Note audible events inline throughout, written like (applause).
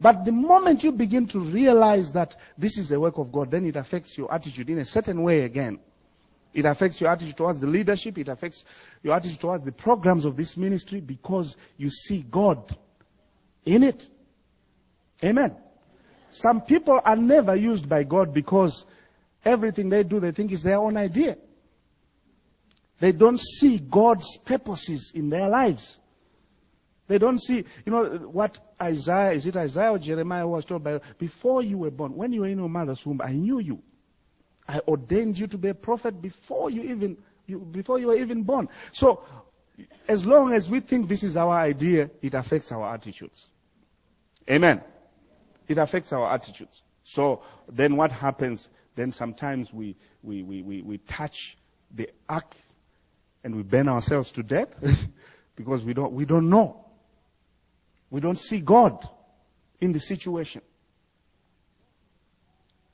But the moment you begin to realize that this is the work of God, then it affects your attitude in a certain way again. It affects your attitude towards the leadership. It affects your attitude towards the programs of this ministry because you see God in it. Amen. Some people are never used by God because everything they do, they think is their own idea. They don't see God's purposes in their lives. They don't see, you know, what Isaiah, is it Isaiah or Jeremiah was told by, before you were born, when you were in your mother's womb, I knew you. I ordained you to be a prophet before you even, you, before you were even born. So, as long as we think this is our idea, it affects our attitudes. Amen. It affects our attitudes. So, then what happens? Then sometimes we, we, we, we, we touch the ark and we burn ourselves to death (laughs) because we don't, we don't know. We don't see God in the situation.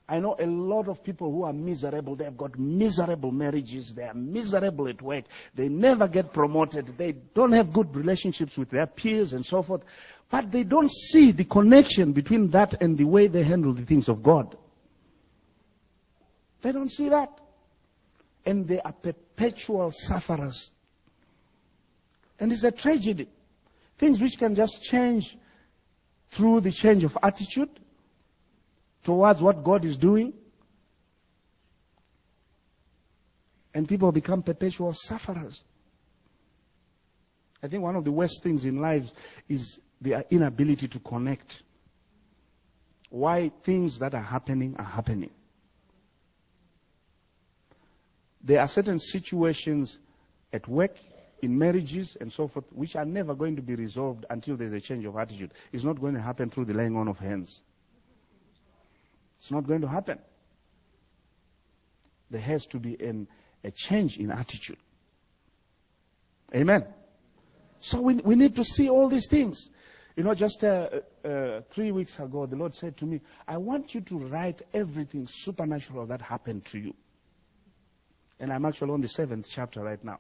I know a lot of people who are miserable. They've got miserable marriages. They are miserable at work. They never get promoted. They don't have good relationships with their peers and so forth. But they don't see the connection between that and the way they handle the things of God. They don't see that. And they are perpetual sufferers. And it's a tragedy. Things which can just change through the change of attitude towards what God is doing. And people become perpetual sufferers. I think one of the worst things in lives is the inability to connect. Why things that are happening are happening. There are certain situations at work in marriages and so forth, which are never going to be resolved until there's a change of attitude. It's not going to happen through the laying on of hands. It's not going to happen. There has to be an, a change in attitude. Amen. So we, we need to see all these things. You know, just uh, uh, three weeks ago, the Lord said to me, I want you to write everything supernatural that happened to you. And I'm actually on the seventh chapter right now.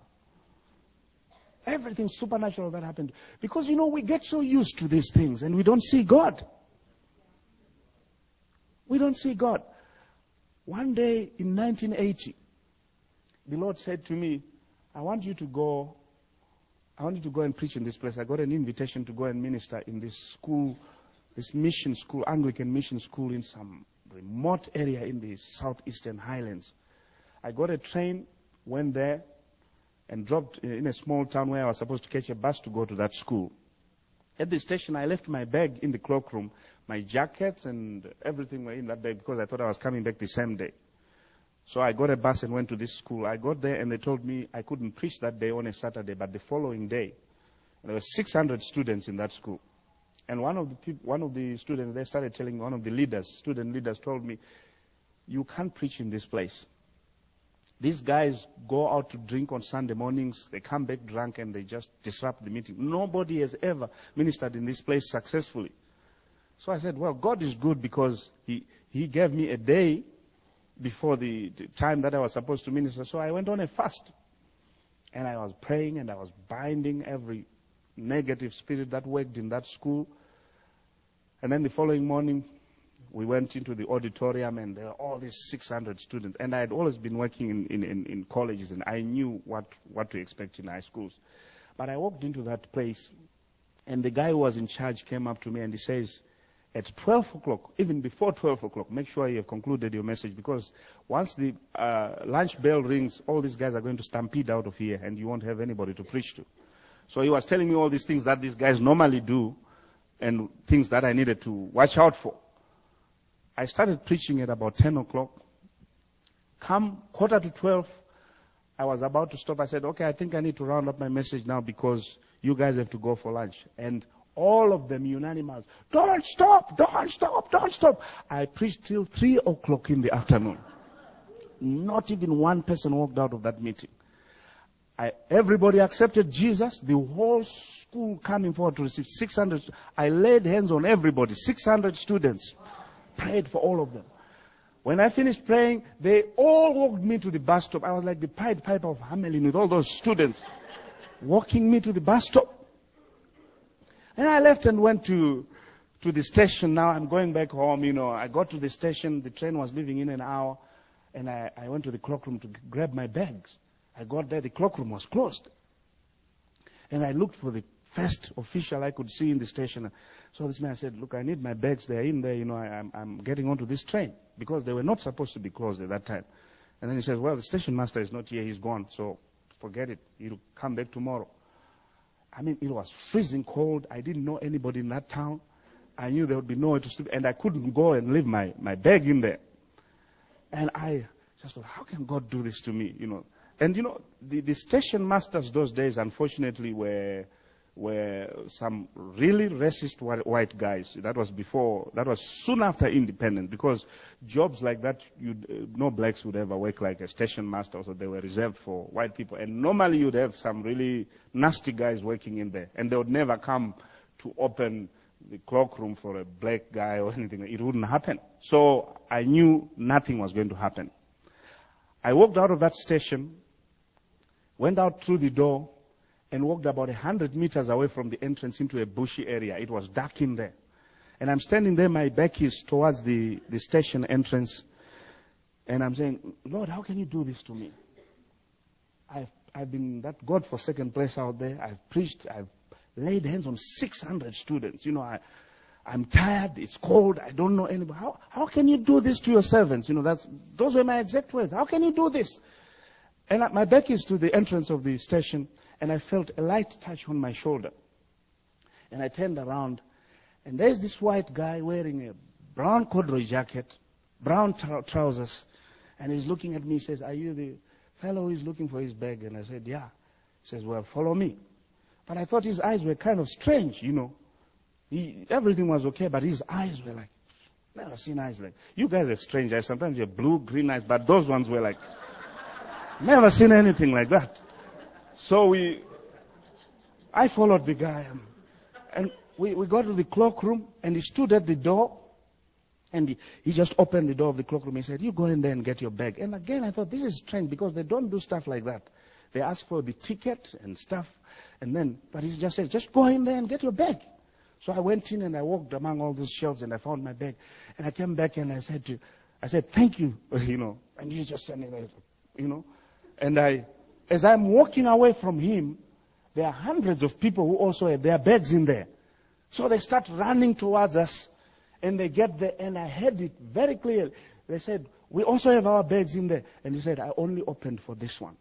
Everything supernatural that happened. Because, you know, we get so used to these things and we don't see God. We don't see God. One day in 1980, the Lord said to me, I want you to go, I want you to go and preach in this place. I got an invitation to go and minister in this school, this mission school, Anglican mission school in some remote area in the southeastern highlands. I got a train, went there, and dropped in a small town where I was supposed to catch a bus to go to that school. At the station, I left my bag in the cloakroom. My jackets and everything were in that bag because I thought I was coming back the same day. So I got a bus and went to this school. I got there and they told me I couldn't preach that day on a Saturday, but the following day. There were 600 students in that school. And one of the people, one of the students, they started telling one of the leaders, student leaders told me, you can't preach in this place. These guys go out to drink on Sunday mornings, they come back drunk and they just disrupt the meeting. Nobody has ever ministered in this place successfully. So I said, well, God is good because He, he gave me a day before the, the time that I was supposed to minister. So I went on a fast. And I was praying and I was binding every negative spirit that worked in that school. And then the following morning, we went into the auditorium and there were all these 600 students. And I had always been working in, in, in, in colleges and I knew what, what to expect in high schools. But I walked into that place and the guy who was in charge came up to me and he says, at 12 o'clock, even before 12 o'clock, make sure you have concluded your message because once the uh, lunch bell rings, all these guys are going to stampede out of here and you won't have anybody to preach to. So he was telling me all these things that these guys normally do and things that I needed to watch out for. I started preaching at about 10 o'clock. Come quarter to 12, I was about to stop. I said, okay, I think I need to round up my message now because you guys have to go for lunch. And all of them unanimous, don't stop, don't stop, don't stop. I preached till 3 o'clock in the afternoon. Not even one person walked out of that meeting. I, everybody accepted Jesus. The whole school coming forward to receive 600. I laid hands on everybody, 600 students prayed for all of them. When I finished praying, they all walked me to the bus stop. I was like the Pied Piper of Hamelin with all those students walking me to the bus stop. And I left and went to, to the station now. I'm going back home, you know. I got to the station. The train was leaving in an hour. And I, I went to the cloakroom to grab my bags. I got there. The cloakroom was closed. And I looked for the first official I could see in the station. So this man said, look, I need my bags. They're in there. You know, I, I'm, I'm getting onto this train because they were not supposed to be closed at that time. And then he says, well, the station master is not here. He's gone. So forget it. He'll come back tomorrow. I mean, it was freezing cold. I didn't know anybody in that town. I knew there would be nowhere to sleep, and I couldn't go and leave my, my bag in there. And I just thought, how can God do this to me? You know. And you know, the, the station masters those days, unfortunately, were were some really racist white guys. That was before, that was soon after independence, because jobs like that, uh, no blacks would ever work like a station master, so they were reserved for white people. And normally you'd have some really nasty guys working in there, and they would never come to open the cloakroom for a black guy or (laughs) anything. It wouldn't happen. So I knew nothing was going to happen. I walked out of that station, went out through the door, and walked about a hundred meters away from the entrance into a bushy area. It was dark in there. And I'm standing there, my back is towards the, the station entrance. And I'm saying, Lord, how can you do this to me? I've, I've been that God forsaken place out there. I've preached. I've laid hands on 600 students. You know, I, I'm tired. It's cold. I don't know anybody. How, how can you do this to your servants? You know, that's, those were my exact words. How can you do this? And my back is to the entrance of the station and I felt a light touch on my shoulder. And I turned around, and there's this white guy wearing a brown corduroy jacket, brown trousers, and he's looking at me. He says, Are you the fellow who is looking for his bag? And I said, Yeah. He says, Well, follow me. But I thought his eyes were kind of strange, you know. He, everything was okay, but his eyes were like, never seen eyes like. You guys have strange eyes. Sometimes you have blue, green eyes, but those ones were like, (laughs) never seen anything like that. So we, I followed the guy, um, and we, we got to the cloakroom, and he stood at the door, and he, he just opened the door of the cloakroom. He said, "You go in there and get your bag." And again, I thought this is strange because they don't do stuff like that. They ask for the ticket and stuff, and then, but he just said, "Just go in there and get your bag." So I went in and I walked among all those shelves and I found my bag, and I came back and I said to, I said, "Thank you," (laughs) you know, and he's just standing there, you know, and I as I'm walking away from him, there are hundreds of people who also have their bags in there. So they start running towards us and they get there and I heard it very clearly. They said, we also have our bags in there. And he said, I only opened for this one.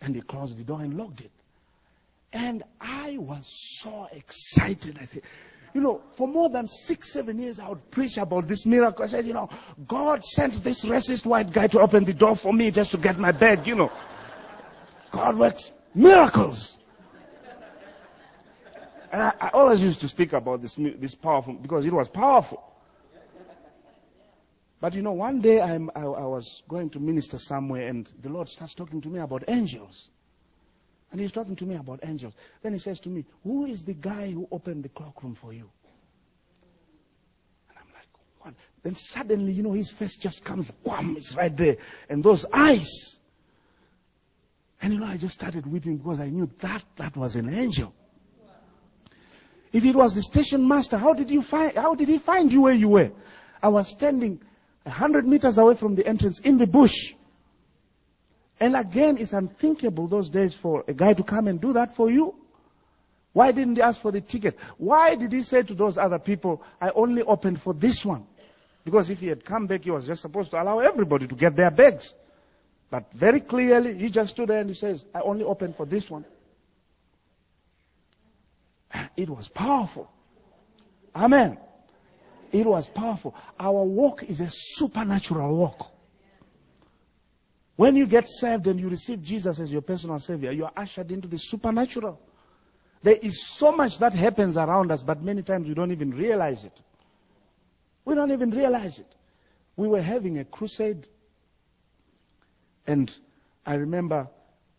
And he closed the door and locked it. And I was so excited. I said, you know, for more than six, seven years, I would preach about this miracle. I said, you know, God sent this racist white guy to open the door for me just to get my bed, you know. God works miracles. And I, I always used to speak about this, this powerful, because it was powerful. But you know, one day I'm, I, I was going to minister somewhere and the Lord starts talking to me about angels. And he's talking to me about angels. Then he says to me, Who is the guy who opened the cloakroom for you? And I'm like, What? Then suddenly, you know, his face just comes, wham, it's right there. And those eyes. And you know, I just started weeping because I knew that that was an angel. If it was the station master, how did you find, how did he find you where you were? I was standing a hundred meters away from the entrance in the bush. And again, it's unthinkable those days for a guy to come and do that for you. Why didn't he ask for the ticket? Why did he say to those other people, I only opened for this one? Because if he had come back, he was just supposed to allow everybody to get their bags. But very clearly, he just stood there and he says, I only opened for this one. It was powerful. Amen. It was powerful. Our walk is a supernatural walk. When you get saved and you receive Jesus as your personal Savior, you are ushered into the supernatural. There is so much that happens around us, but many times we don't even realize it. We don't even realize it. We were having a crusade, and I remember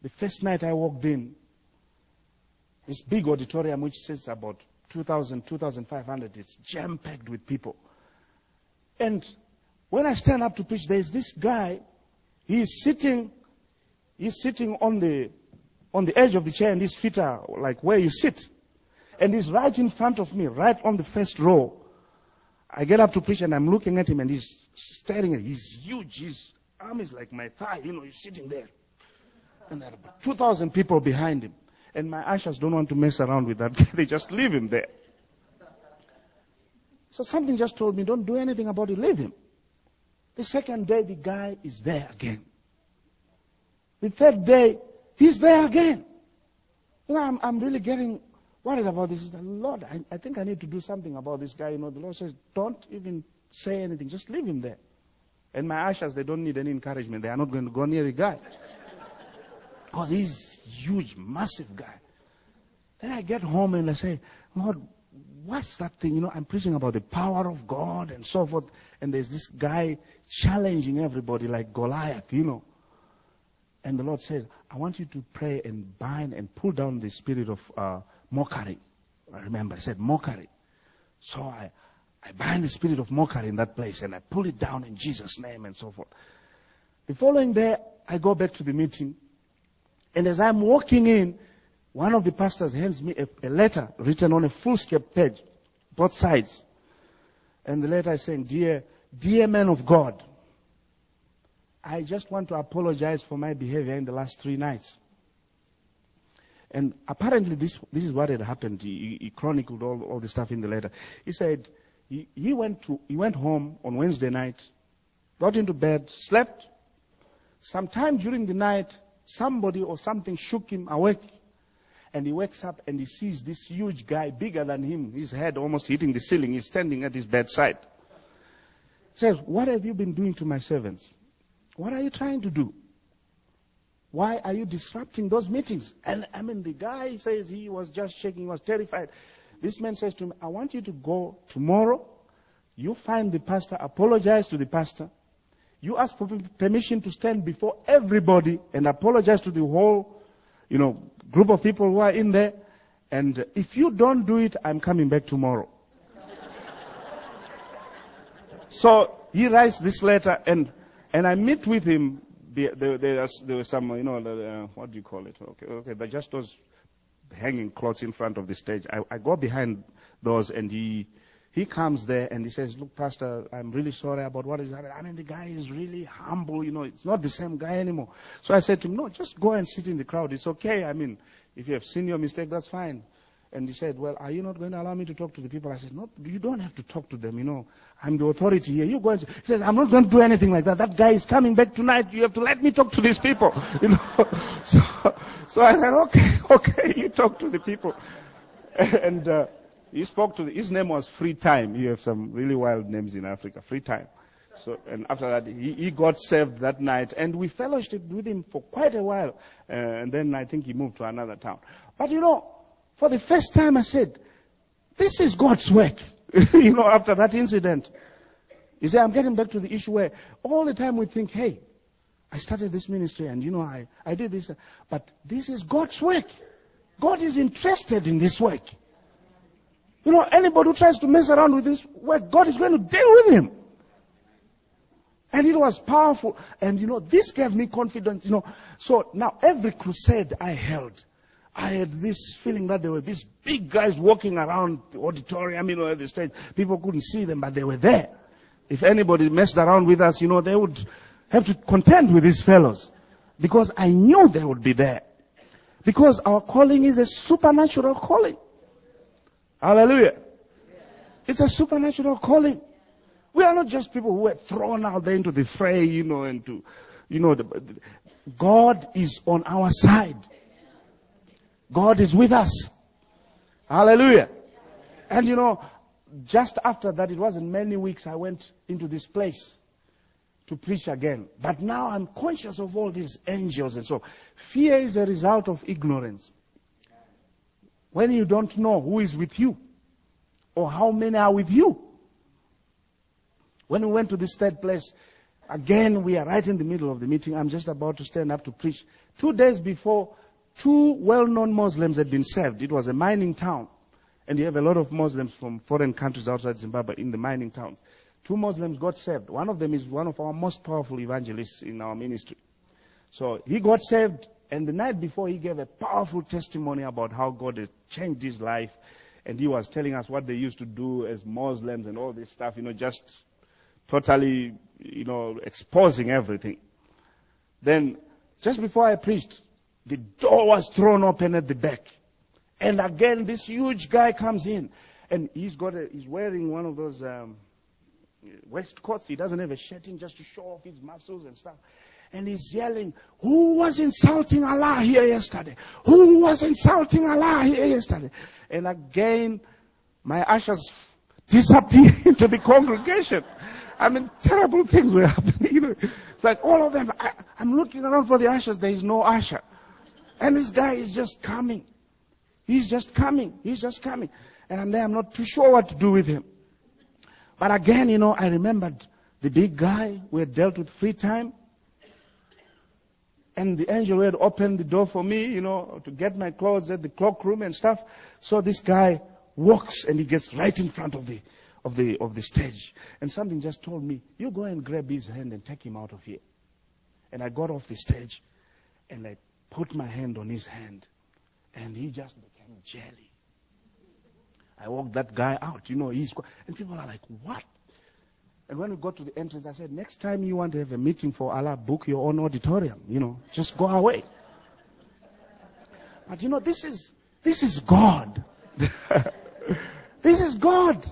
the first night I walked in, this big auditorium which sits about 2,000, 2,500, it's jam packed with people. And when I stand up to preach, there's this guy He's sitting, he's sitting on the, on the edge of the chair and his feet are like where you sit. And he's right in front of me, right on the first row. I get up to preach and I'm looking at him and he's staring at He's huge. His arm is like my thigh. You know, he's sitting there. And there are about 2,000 people behind him. And my ushers don't want to mess around with that. (laughs) they just leave him there. So something just told me, don't do anything about it. Leave him. The second day, the guy is there again. The third day, he's there again. You know, I'm, I'm really getting worried about this. The Lord, I, I think I need to do something about this guy. You know, the Lord says, don't even say anything. Just leave him there. And my ushers, they don't need any encouragement. They are not going to go near the guy. (laughs) Because he's huge, massive guy. Then I get home and I say, Lord, what's that thing? You know, I'm preaching about the power of God and so forth. And there's this guy challenging everybody like Goliath, you know. And the Lord says, I want you to pray and bind and pull down the spirit of uh, mockery. I remember, I said mockery. So I, I bind the spirit of mockery in that place and I pull it down in Jesus' name and so forth. The following day, I go back to the meeting. And as I'm walking in, one of the pastors hands me a, a letter written on a foolscap page, both sides. And the letter is saying, Dear, dear man of God, I just want to apologize for my behavior in the last three nights. And apparently this, this is what had happened. He, he chronicled all, all the stuff in the letter. He said he, he, went to, he went home on Wednesday night, got into bed, slept. Sometime during the night, somebody or something shook him awake. And he wakes up and he sees this huge guy, bigger than him, his head almost hitting the ceiling. He's standing at his bedside. He says, What have you been doing to my servants? What are you trying to do? Why are you disrupting those meetings? And I mean, the guy says he was just shaking, he was terrified. This man says to me, I want you to go tomorrow. You find the pastor, apologize to the pastor. You ask for permission to stand before everybody and apologize to the whole, you know, group of people who are in there. And if you don't do it, I'm coming back tomorrow. (laughs) so he writes this letter and, and I meet with him there, there, there was some, you know, uh, what do you call it? Okay, okay, but just those hanging clothes in front of the stage. I, I go behind those and he, he comes there and he says, look, pastor, I'm really sorry about what is happening. I mean, the guy is really humble, you know, it's not the same guy anymore. So I said to him, no, just go and sit in the crowd. It's okay. I mean, if you have seen your mistake, that's fine. And he said, Well, are you not going to allow me to talk to the people? I said, No, you don't have to talk to them. You know, I'm the authority here. You go and, he says, I'm not going to do anything like that. That guy is coming back tonight. You have to let me talk to these people. (laughs) You know, (laughs) so, so I said, Okay, (laughs) okay, you talk to the people. And, uh, he spoke to the, his name was Free Time. You have some really wild names in Africa. Free Time. So, and after that, he, he got saved that night, and we fellowshiped with him for quite a while. Uh, and then I think he moved to another town. But you know, for the first time I said, this is God's work. (laughs) you know, after that incident. You see, I'm getting back to the issue where all the time we think, hey, I started this ministry and you know, I, I did this, but this is God's work. God is interested in this work. You know, anybody who tries to mess around with this work, God is going to deal with him. And it was powerful. And you know, this gave me confidence, you know. So now every crusade I held, I had this feeling that there were these big guys walking around the auditorium, you know, at the stage. People couldn't see them, but they were there. If anybody messed around with us, you know, they would have to contend with these fellows. Because I knew they would be there. Because our calling is a supernatural calling. Hallelujah. It's a supernatural calling. We are not just people who were thrown out there into the fray, you know, and to, you know, the, God is on our side. God is with us. Hallelujah. And you know, just after that, it wasn't many weeks I went into this place to preach again. But now I'm conscious of all these angels and so. Fear is a result of ignorance. When you don't know who is with you or how many are with you. When we went to this third place, again, we are right in the middle of the meeting. I'm just about to stand up to preach. Two days before, two well-known Muslims had been saved. It was a mining town. And you have a lot of Muslims from foreign countries outside Zimbabwe in the mining towns. Two Muslims got saved. One of them is one of our most powerful evangelists in our ministry. So he got saved, and the night before he gave a powerful testimony about how God had changed his life. and he was telling us what they used to do as Muslims and all this stuff, you know, just totally, you know, exposing everything. Then, just before I preached, the door was thrown open at the back. And again, this huge guy comes in. And he's got a, he's wearing one of those, um, waistcoats. He doesn't have a shirt in just to show off his muscles and stuff. And he's yelling, who was insulting Allah here yesterday? Who was insulting Allah here yesterday? And again, my ashes disappear (laughs) into the congregation. I mean, terrible things were happening. You know, it's like all of them. I, I'm looking around for the ashes. There is no usher. And this guy is just coming. He's just coming. He's just coming. And I'm there. I'm not too sure what to do with him. But again, you know, I remembered the big guy we had dealt with free time. And the angel had opened the door for me, you know, to get my clothes at the cloakroom and stuff. So this guy walks and he gets right in front of the, of the, of the stage. And something just told me, you go and grab his hand and take him out of here. And I got off the stage and I put my hand on his hand and he just became jelly. I walked that guy out, you know, he's, and people are like, what? And when we got to the entrance, I said, next time you want to have a meeting for Allah, book your own auditorium, you know, just go away. But you know, this is, this is God. (laughs) this is God.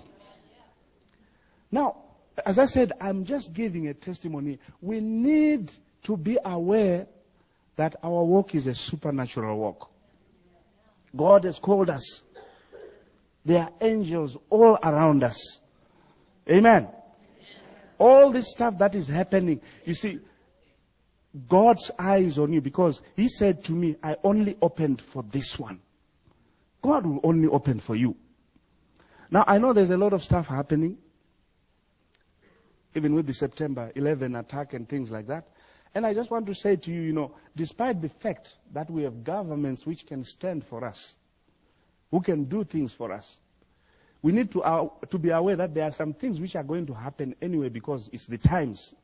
Now, as I said, I'm just giving a testimony. We need to be aware that our walk is a supernatural walk. God has called us there are angels all around us. Amen. All this stuff that is happening, you see, God's eyes on you because He said to me, I only opened for this one. God will only open for you. Now I know there's a lot of stuff happening, even with the September 11 attack and things like that. And I just want to say to you, you know, despite the fact that we have governments which can stand for us, who can do things for us. We need to, uh, to be aware that there are some things which are going to happen anyway because it's the times.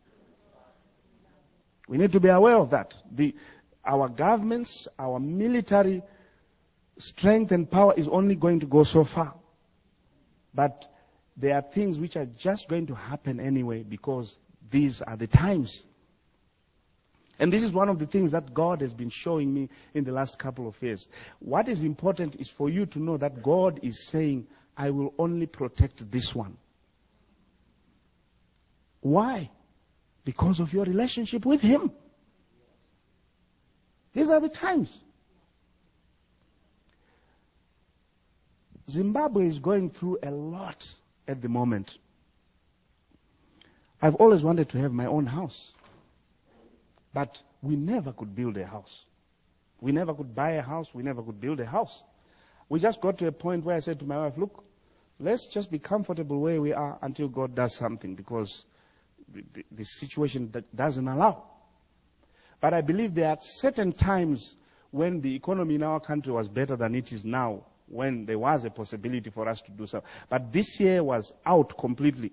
We need to be aware of that. The, our governments, our military strength and power is only going to go so far. But there are things which are just going to happen anyway because these are the times. And this is one of the things that God has been showing me in the last couple of years. What is important is for you to know that God is saying, I will only protect this one. Why? Because of your relationship with Him. These are the times. Zimbabwe is going through a lot at the moment. I've always wanted to have my own house. But we never could build a house. We never could buy a house. We never could build a house. We just got to a point where I said to my wife, look, let's just be comfortable where we are until God does something because the, the, the situation doesn't allow. But I believe there are certain times when the economy in our country was better than it is now, when there was a possibility for us to do so. But this year was out completely.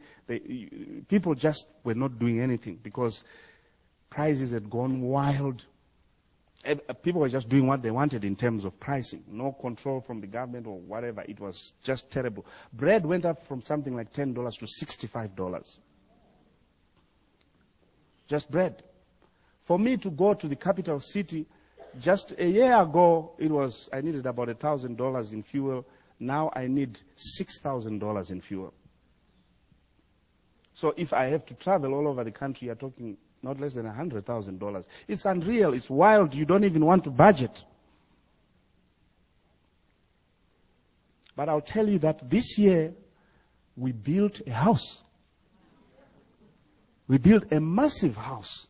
people just were not doing anything because prices had gone wild. Uh, people were just doing what they wanted in terms of pricing. No control from the government or whatever. It was just terrible. Bread went up from something like $10 to $65. Just bread. For me to go to the capital city, just a year ago, it was, I needed about $1,000 in fuel. Now I need $6,000 in fuel. So if I have to travel all over the country, you're talking not less than $100,000. It's unreal. It's wild. You don't even want to budget. But I'll tell you that this year we built a house. We built a massive house.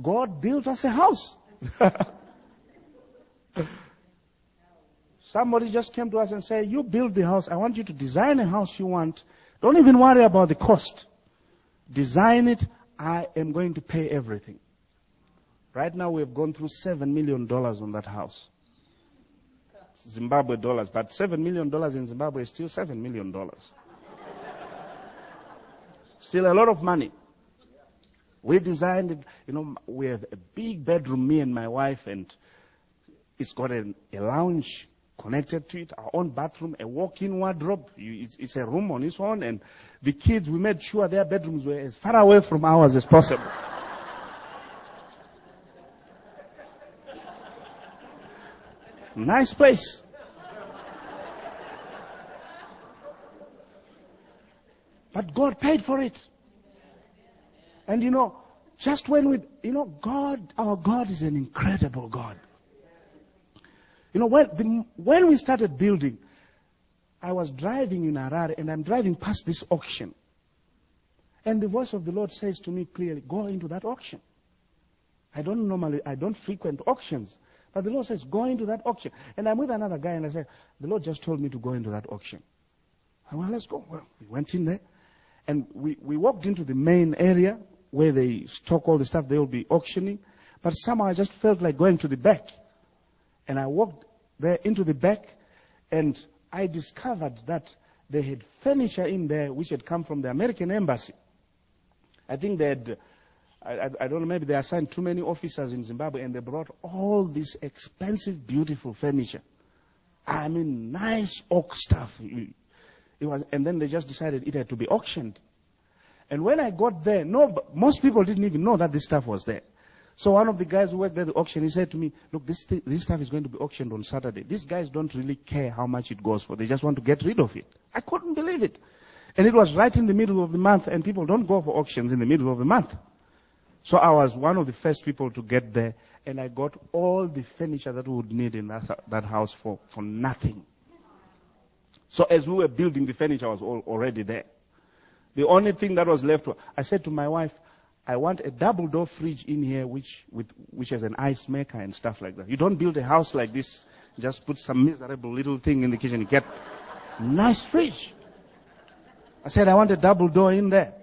God built us a house. (laughs) Somebody just came to us and said, you build the house. I want you to design a house you want don't even worry about the cost. Design it. I am going to pay everything. Right now we have gone through seven million dollars on that house. Zimbabwe dollars, but seven million dollars in Zimbabwe is still seven million dollars. still a lot of money. We designed it, you know, we have a big bedroom, me and my wife, and It's got a, a lounge connected to it, our own bathroom, a walk-in wardrobe. It's, it's a room on its own, and the kids, we made sure their bedrooms were as far away from ours as possible. (laughs) nice place. But God paid for it. And you know, just when we, you know, God, our God is an incredible God. You know, when, the, when we started building, I was driving in Harare and I'm driving past this auction. And the voice of the Lord says to me clearly, go into that auction. I don't normally, I don't frequent auctions. But the Lord says, go into that auction. And I'm with another guy and I said, the Lord just told me to go into that auction. Said, well, let's go. Well, we went in there and we, we walked into the main area where they stock all the stuff they will be auctioning. But somehow I just felt like going to the back. And I walked there into the back and I discovered that they had furniture in there which had come from the American embassy. I think they had, I, I, don't know, maybe they assigned too many officers in Zimbabwe and they brought all this expensive, beautiful furniture. I mean, nice oak stuff. It was, and then they just decided it had to be auctioned. And when I got there, no, most people didn't even know that this stuff was there. So one of the guys who worked at the auction, he said to me, look, this, th- this stuff is going to be auctioned on Saturday. These guys don't really care how much it goes for. They just want to get rid of it. I couldn't believe it. And it was right in the middle of the month, and people don't go for auctions in the middle of the month. So I was one of the first people to get there, and I got all the furniture that we would need in that, that house for, for nothing. So as we were building, the furniture I was all, already there. The only thing that was left, I said to my wife, I want a double door fridge in here which, with, which has an ice maker and stuff like that. You don't build a house like this, just put some miserable little thing in the kitchen, you get nice fridge. I said, I want a double door in there.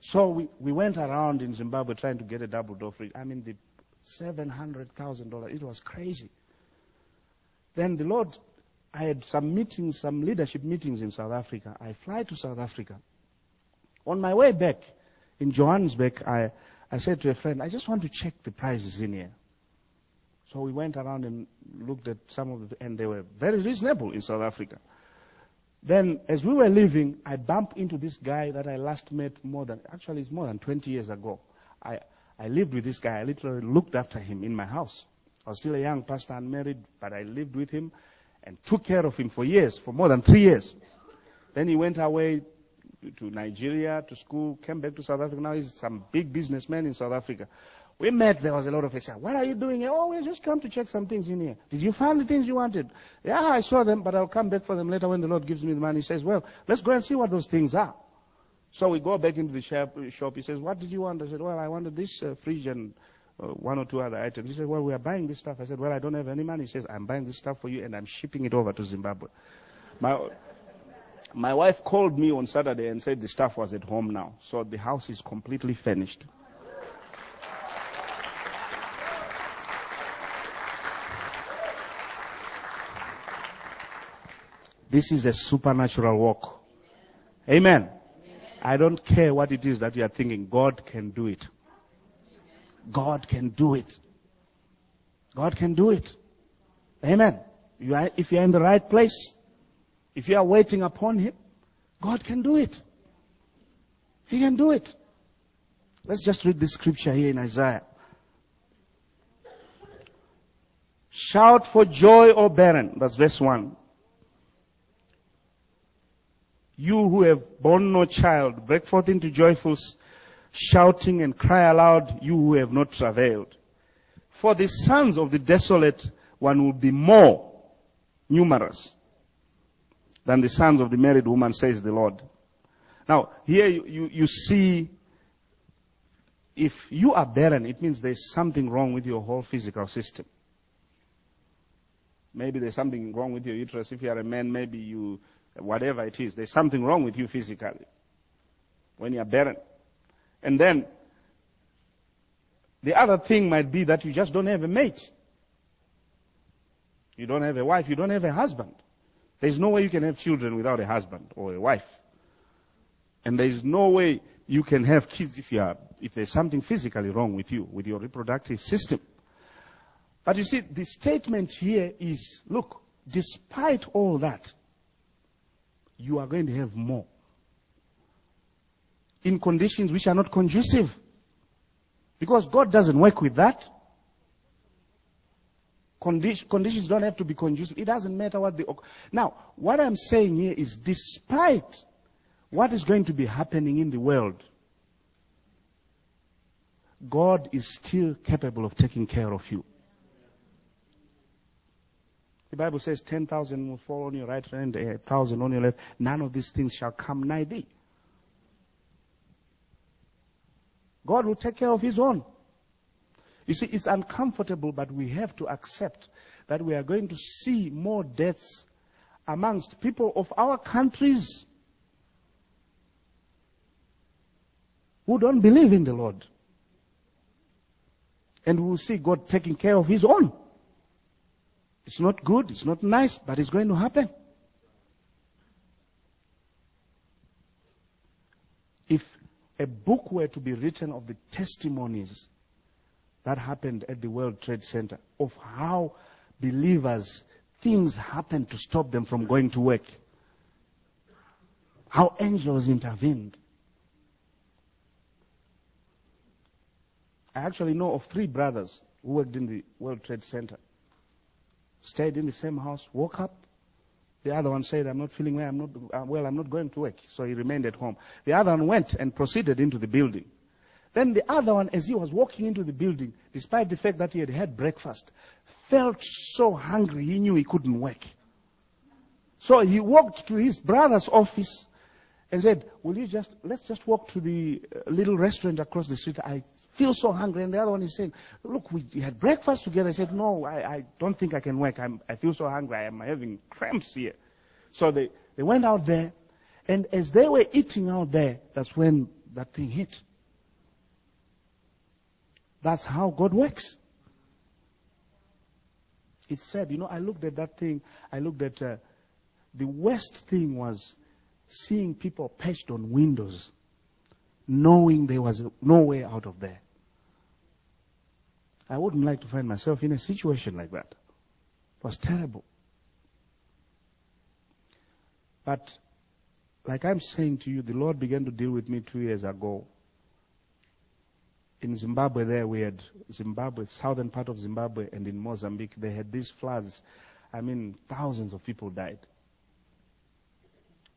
So we, we went around in Zimbabwe trying to get a double door fridge. I mean, the $700,000, it was crazy. Then the Lord, I had some meetings, some leadership meetings in South Africa. I fly to South Africa. On my way back, in Johannesburg, I, I said to a friend, I just want to check the prices in here. So we went around and looked at some of the, and they were very reasonable in South Africa. Then, as we were leaving, I bumped into this guy that I last met more than, actually it's more than 20 years ago. I, I lived with this guy. I literally looked after him in my house. I was still a young pastor, unmarried, but I lived with him and took care of him for years, for more than three years. Then he went away to Nigeria, to school, came back to South Africa. Now he's some big businessman in South Africa. We met, there was a lot of excitement. What are you doing here? Oh, we just come to check some things in here. Did you find the things you wanted? Yeah, I saw them, but I'll come back for them later when the Lord gives me the money. He says, well, let's go and see what those things are. So we go back into the shop. He says, what did you want? I said, well, I wanted this uh, fridge and uh, one or two other items. He said, well, we are buying this stuff. I said, well, I don't have any money. He says, I'm buying this stuff for you and I'm shipping it over to Zimbabwe. My, my wife called me on Saturday and said the stuff was at home now. So the house is completely finished. This is a supernatural walk. Amen. I don't care what it is that you are thinking. God can do it. God can do it. God can do it. Amen. You are, if you are in the right place, if you are waiting upon Him, God can do it. He can do it. Let's just read this scripture here in Isaiah. Shout for joy, O barren. That's verse 1. You who have borne no child, break forth into joyful shouting and cry aloud, you who have not travailed. For the sons of the desolate one will be more numerous than the sons of the married woman, says the Lord. Now, here you, you, you see, if you are barren, it means there's something wrong with your whole physical system. Maybe there's something wrong with your uterus. If you are a man, maybe you, whatever it is, there's something wrong with you physically when you are barren. And then, the other thing might be that you just don't have a mate. You don't have a wife, you don't have a husband. There's no way you can have children without a husband or a wife. And there's no way you can have kids if are, if there's something physically wrong with you, with your reproductive system. But you see, the statement here is look, despite all that, you are going to have more. In conditions which are not conducive. Because God doesn't work with that. Condi- conditions don't have to be conducive. It doesn't matter what the. Now, what I'm saying here is despite what is going to be happening in the world, God is still capable of taking care of you. The Bible says 10,000 will fall on your right hand, a thousand on your left. None of these things shall come nigh thee. God will take care of His own. You see, it's uncomfortable, but we have to accept that we are going to see more deaths amongst people of our countries who don't believe in the Lord. And we will see God taking care of His own. It's not good, it's not nice, but it's going to happen. If a book were to be written of the testimonies that happened at the World Trade Center, of how believers, things happened to stop them from going to work, how angels intervened. I actually know of three brothers who worked in the World Trade Center. Stayed in the same house, woke up. The other one said, I'm not feeling well, I'm not, uh, well, I'm not going to work. So he remained at home. The other one went and proceeded into the building. Then the other one, as he was walking into the building, despite the fact that he had had breakfast, felt so hungry he knew he couldn't work. So he walked to his brother's office and said, Will you just, let's just walk to the uh, little restaurant across the street. I feel so hungry. And the other one is saying, Look, we had breakfast together. I said, No, I, I don't think I can work. I'm, I feel so hungry. I am having cramps here. So they, they went out there. And as they were eating out there, that's when that thing hit. That's how God works. It's said, you know, I looked at that thing, I looked at uh, the worst thing was seeing people perched on windows, knowing there was no way out of there. I wouldn't like to find myself in a situation like that. It was terrible. But, like I'm saying to you, the Lord began to deal with me two years ago in Zimbabwe there we had Zimbabwe, southern part of Zimbabwe and in Mozambique they had these floods. I mean, thousands of people died.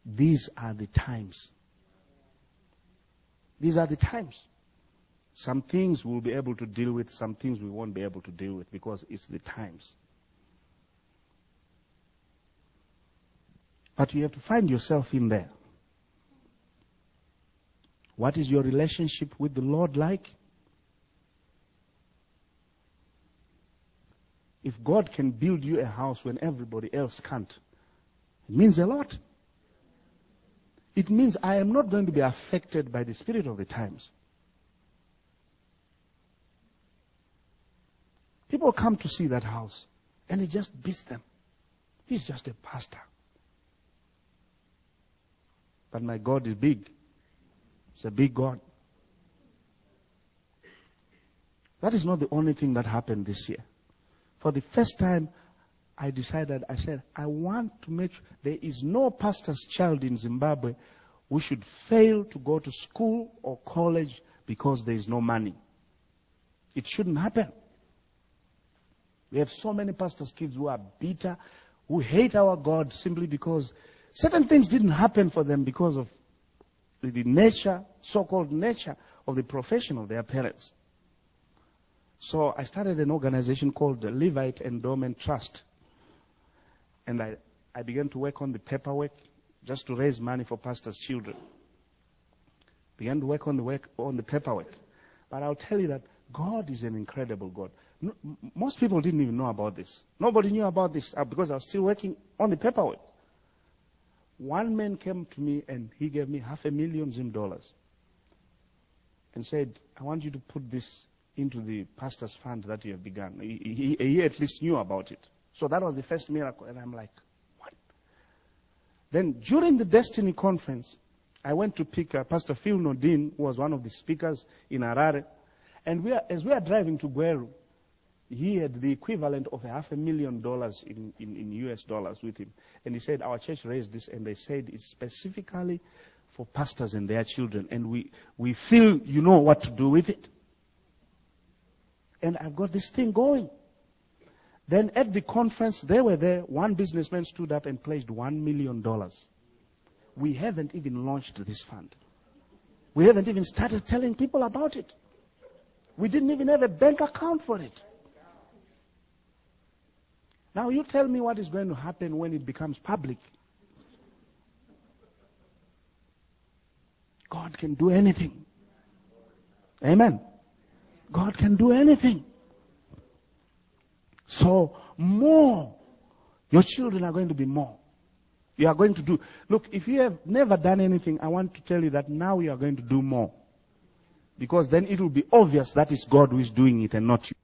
These are the times. These are the times. Some things we'll be able to deal with, some things we won't be able to deal with because it's the times. But you have to find yourself in there. What is your relationship with the Lord like? If God can build you a house when everybody else can't, it means a lot. It means I am not going to be affected by the spirit of the times. People come to see that house and it just beats them. He's just a pastor. But my God is big. He's a big God. That is not the only thing that happened this year for the first time, I decided, I said, I want to make sure there is no pastor's child in Zimbabwe who should fail to go to school or college because there is no money. It shouldn't happen. We have so many pastors' kids who are bitter, who hate our God simply because certain things didn't happen for them because of the nature, so-called nature of the profession of their parents. So I started an organization called the Levite Endowment Trust. And I, I began to work on the paperwork just to raise money for pastors' children. Began to work on the work on the paperwork. But I'll tell you that God is an incredible God. No, most people didn't even know about this. Nobody knew about this uh, because I was still working on the paperwork. One man came to me and he gave me half a million Zim dollars and said, I want you to put this into the pastor's fund that you have begun. He, he, he, at least knew about it. So that was the first miracle. And I'm like, what? Then during the Destiny conference, I went to pick uh, Pastor Phil Nodin, who was one of the speakers in Harare. And we are, as we are driving to Gweru, he had the equivalent of a half a million dollars in, in, in US dollars with him. And he said, Our church raised this, and they said it's specifically for pastors and their children. And we, we feel you know what to do with it. And I've got this thing going. Then at the conference, they were there. One businessman stood up and pledged $1 million. We haven't even launched this fund. We haven't even started telling people about it. We didn't even have a bank account for it. Now you tell me what is going to happen when it becomes public. God can do anything. Amen. God can do anything. So more. Your children are going to be more. You are going to do. Look, if you have never done anything, I want to tell you that now you are going to do more. Because then it will be obvious that it's God who is doing it and not you.